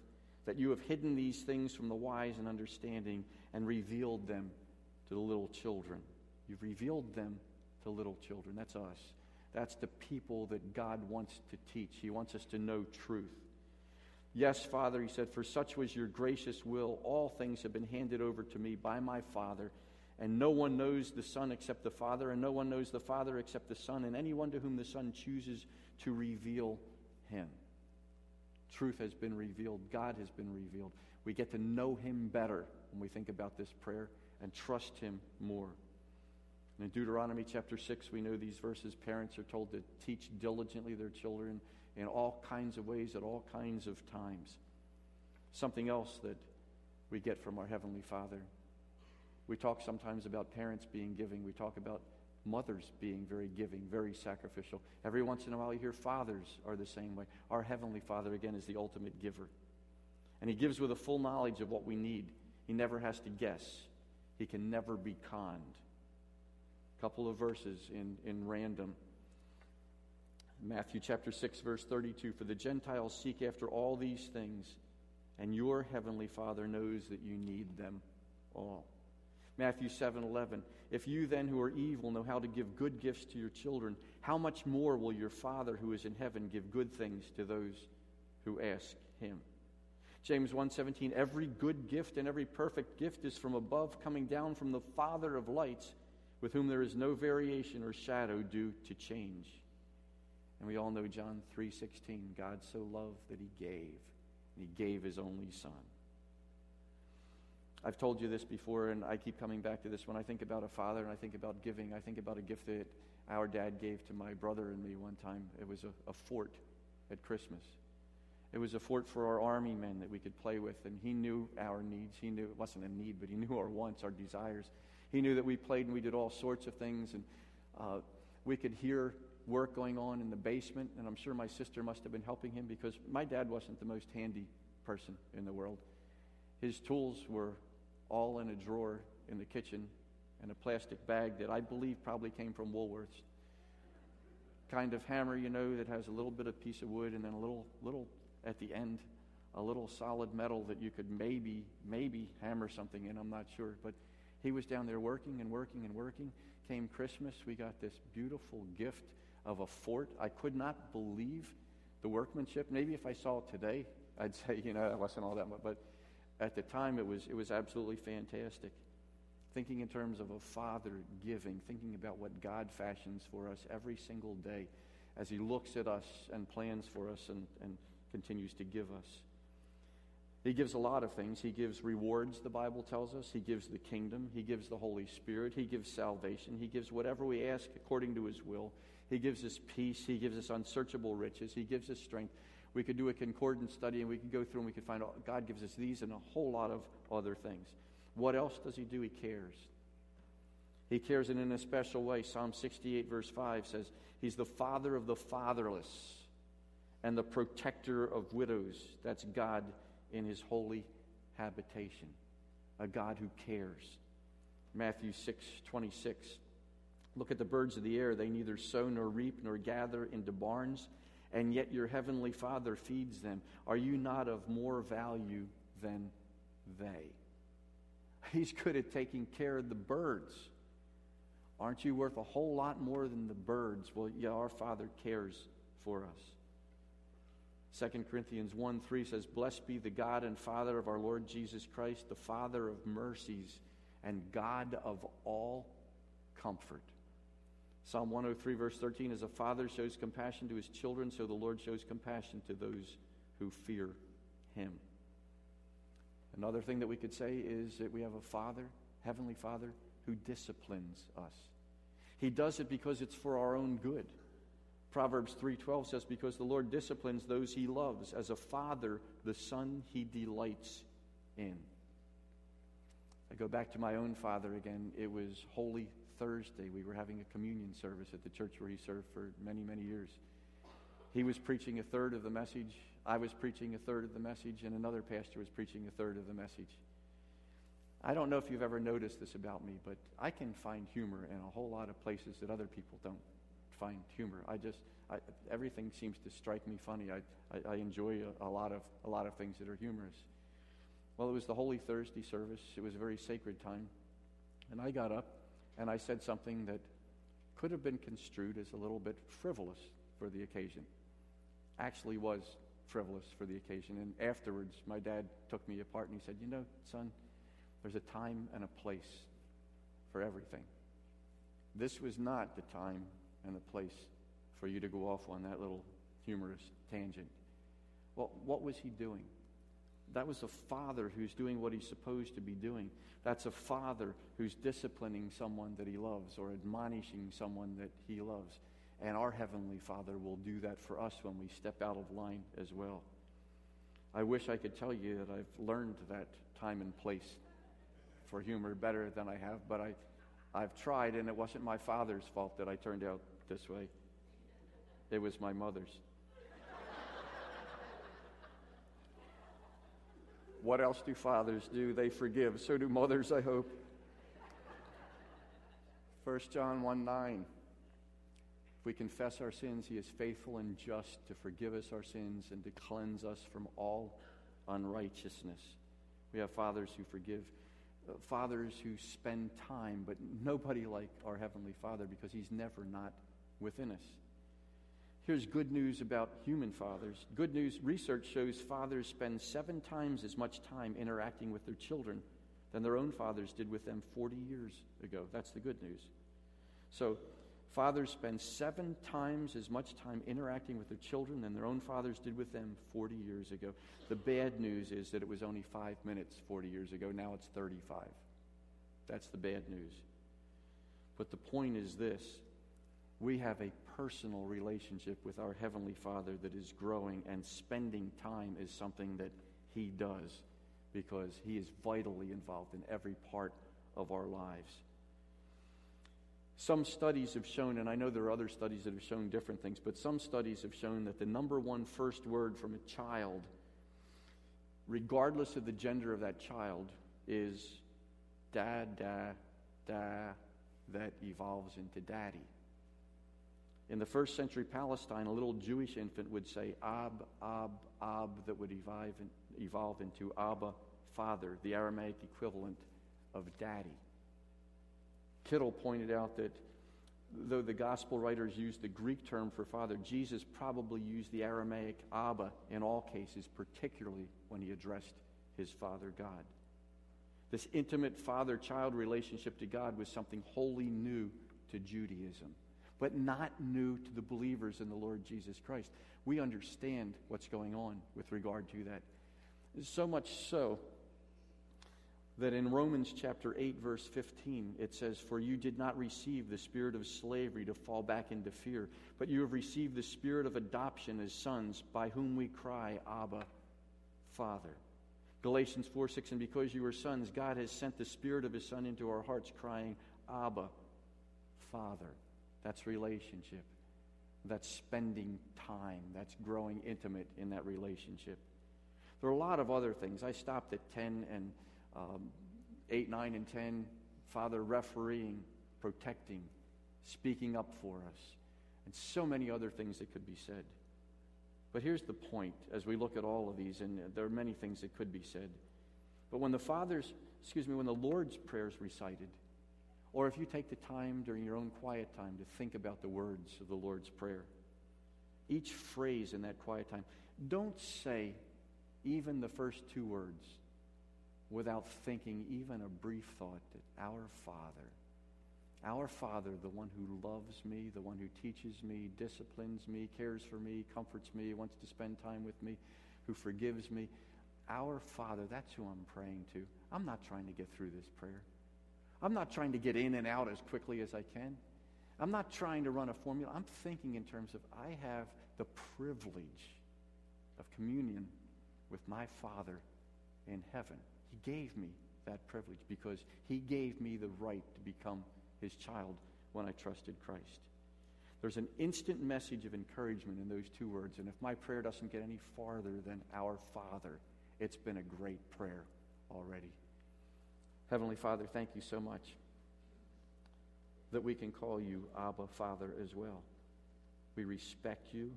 that you have hidden these things from the wise and understanding and revealed them to the little children. You've revealed them to little children. That's us. That's the people that God wants to teach. He wants us to know truth. Yes, Father, he said, for such was your gracious will. All things have been handed over to me by my Father, and no one knows the Son except the Father, and no one knows the Father except the Son, and anyone to whom the Son chooses to reveal him. Truth has been revealed, God has been revealed. We get to know him better when we think about this prayer and trust him more. in Deuteronomy chapter 6, we know these verses. Parents are told to teach diligently their children in all kinds of ways at all kinds of times. Something else that we get from our Heavenly Father. We talk sometimes about parents being giving. We talk about mothers being very giving, very sacrificial. Every once in a while, you hear fathers are the same way. Our Heavenly Father, again, is the ultimate giver. And He gives with a full knowledge of what we need. He never has to guess, He can never be conned. A couple of verses in, in random. Matthew chapter 6, verse 32 For the Gentiles seek after all these things, and your heavenly Father knows that you need them all. Matthew 7 11. If you then, who are evil, know how to give good gifts to your children, how much more will your Father who is in heaven give good things to those who ask him? James 1:17 Every good gift and every perfect gift is from above coming down from the Father of lights with whom there is no variation or shadow due to change. And we all know John 3:16 God so loved that he gave and he gave his only son. I've told you this before, and I keep coming back to this. When I think about a father and I think about giving, I think about a gift that our dad gave to my brother and me one time. It was a, a fort at Christmas. It was a fort for our army men that we could play with, and he knew our needs. He knew it wasn't a need, but he knew our wants, our desires. He knew that we played and we did all sorts of things, and uh, we could hear work going on in the basement, and I'm sure my sister must have been helping him because my dad wasn't the most handy person in the world. His tools were all in a drawer in the kitchen and a plastic bag that I believe probably came from Woolworths. Kind of hammer, you know, that has a little bit of piece of wood and then a little, little at the end, a little solid metal that you could maybe, maybe hammer something in. I'm not sure. But he was down there working and working and working. Came Christmas, we got this beautiful gift of a fort. I could not believe the workmanship. Maybe if I saw it today, I'd *laughs* say, you know, that wasn't all that much. But at the time, it was, it was absolutely fantastic. Thinking in terms of a father giving, thinking about what God fashions for us every single day as he looks at us and plans for us and, and continues to give us. He gives a lot of things. He gives rewards, the Bible tells us. He gives the kingdom. He gives the Holy Spirit. He gives salvation. He gives whatever we ask according to His will. He gives us peace. He gives us unsearchable riches. He gives us strength. We could do a concordance study and we could go through and we could find out God gives us these and a whole lot of other things. What else does He do? He cares. He cares in a special way. Psalm 68, verse 5 says, He's the father of the fatherless and the protector of widows. That's God in His holy habitation, a God who cares. Matthew 6 26. Look at the birds of the air. They neither sow nor reap nor gather into barns, and yet your heavenly Father feeds them. Are you not of more value than they? He's good at taking care of the birds. Aren't you worth a whole lot more than the birds? Well, yeah, our Father cares for us. 2 Corinthians 1 3 says, Blessed be the God and Father of our Lord Jesus Christ, the Father of mercies and God of all comfort. Psalm 103, verse 13 As a father shows compassion to his children, so the Lord shows compassion to those who fear him. Another thing that we could say is that we have a Father, Heavenly Father, who disciplines us. He does it because it's for our own good. Proverbs 3:12 says because the Lord disciplines those he loves as a father the son he delights in. I go back to my own father again. It was Holy Thursday. We were having a communion service at the church where he served for many, many years. He was preaching a third of the message. I was preaching a third of the message, and another pastor was preaching a third of the message. I don't know if you've ever noticed this about me, but I can find humor in a whole lot of places that other people don't find humor. I just, I, everything seems to strike me funny. I, I, I enjoy a, a, lot of, a lot of things that are humorous. Well, it was the Holy Thursday service. It was a very sacred time. And I got up and I said something that could have been construed as a little bit frivolous for the occasion. Actually was frivolous for the occasion. And afterwards, my dad took me apart and he said, You know, son, there's a time and a place for everything. This was not the time and the place for you to go off on that little humorous tangent. Well, what was he doing? That was a father who's doing what he's supposed to be doing. That's a father who's disciplining someone that he loves or admonishing someone that he loves. And our Heavenly Father will do that for us when we step out of line as well. I wish I could tell you that I've learned that time and place for humor better than I have, but I, I've tried, and it wasn't my father's fault that I turned out this way. It was my mother's. What else do fathers do? They forgive. So do mothers, I hope. 1 John 1 9. If we confess our sins, he is faithful and just to forgive us our sins and to cleanse us from all unrighteousness. We have fathers who forgive. Uh, fathers who spend time, but nobody like our Heavenly Father because He's never not within us. Here's good news about human fathers. Good news research shows fathers spend seven times as much time interacting with their children than their own fathers did with them 40 years ago. That's the good news. So, Fathers spend seven times as much time interacting with their children than their own fathers did with them 40 years ago. The bad news is that it was only five minutes 40 years ago. Now it's 35. That's the bad news. But the point is this we have a personal relationship with our Heavenly Father that is growing, and spending time is something that He does because He is vitally involved in every part of our lives. Some studies have shown, and I know there are other studies that have shown different things, but some studies have shown that the number one first word from a child, regardless of the gender of that child, is dad, da, da, that evolves into daddy. In the first century Palestine, a little Jewish infant would say Ab, Ab, Ab, that would evolve, evolve into Abba, Father, the Aramaic equivalent of daddy. Kittel pointed out that though the gospel writers used the Greek term for father, Jesus probably used the Aramaic Abba in all cases, particularly when he addressed his father God. This intimate father child relationship to God was something wholly new to Judaism, but not new to the believers in the Lord Jesus Christ. We understand what's going on with regard to that. So much so that in Romans chapter 8, verse 15, it says, For you did not receive the spirit of slavery to fall back into fear, but you have received the spirit of adoption as sons, by whom we cry, Abba, Father. Galatians 4 6, and because you are sons, God has sent the spirit of his Son into our hearts, crying, Abba, Father. That's relationship. That's spending time. That's growing intimate in that relationship. There are a lot of other things. I stopped at 10 and um, 8, 9, and 10. Father refereeing, protecting, speaking up for us, and so many other things that could be said. But here's the point as we look at all of these, and there are many things that could be said. But when the Father's, excuse me, when the Lord's Prayer is recited, or if you take the time during your own quiet time to think about the words of the Lord's Prayer, each phrase in that quiet time, don't say even the first two words without thinking even a brief thought that our Father, our Father, the one who loves me, the one who teaches me, disciplines me, cares for me, comforts me, wants to spend time with me, who forgives me, our Father, that's who I'm praying to. I'm not trying to get through this prayer. I'm not trying to get in and out as quickly as I can. I'm not trying to run a formula. I'm thinking in terms of I have the privilege of communion with my Father in heaven. He gave me that privilege because He gave me the right to become His child when I trusted Christ. There's an instant message of encouragement in those two words, and if my prayer doesn't get any farther than Our Father, it's been a great prayer already. Heavenly Father, thank you so much that we can call you Abba Father as well. We respect you,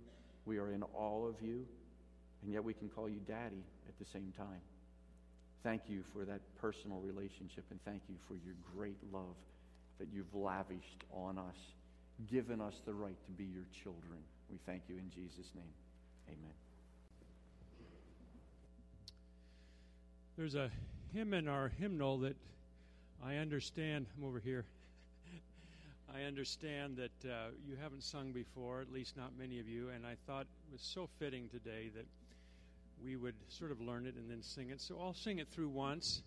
we are in awe of you, and yet we can call you Daddy at the same time. Thank you for that personal relationship, and thank you for your great love that you've lavished on us, given us the right to be your children. We thank you in Jesus' name. Amen. There's a hymn in our hymnal that I understand. I'm over here. *laughs* I understand that uh, you haven't sung before, at least not many of you, and I thought it was so fitting today that we would sort of learn it and then sing it. So I'll sing it through once,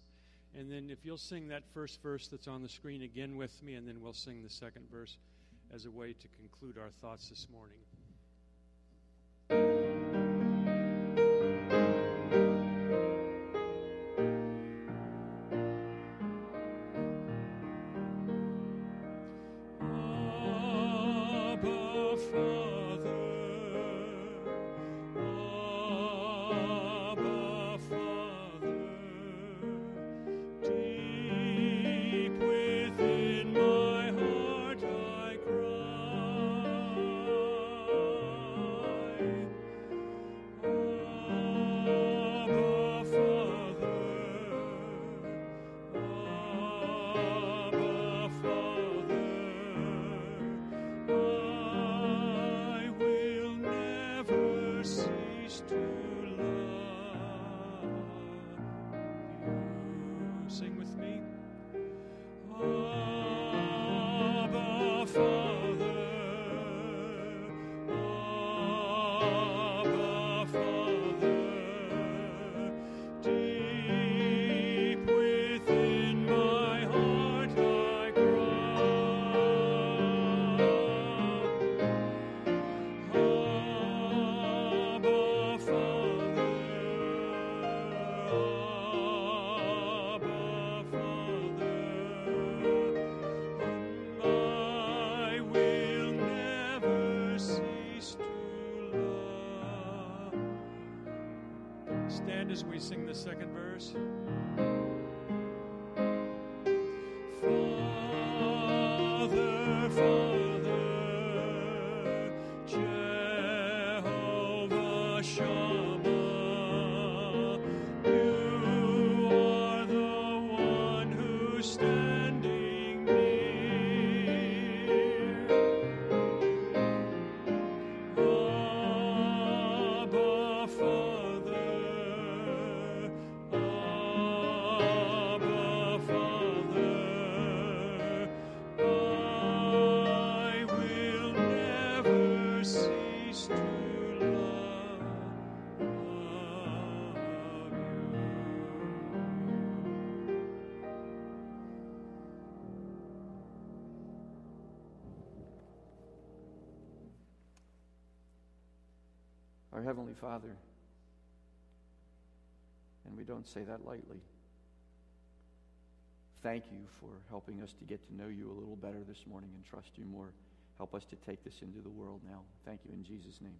and then if you'll sing that first verse that's on the screen again with me, and then we'll sing the second verse as a way to conclude our thoughts this morning. As we sing the second Heavenly Father. And we don't say that lightly. Thank you for helping us to get to know you a little better this morning and trust you more. Help us to take this into the world now. Thank you in Jesus' name.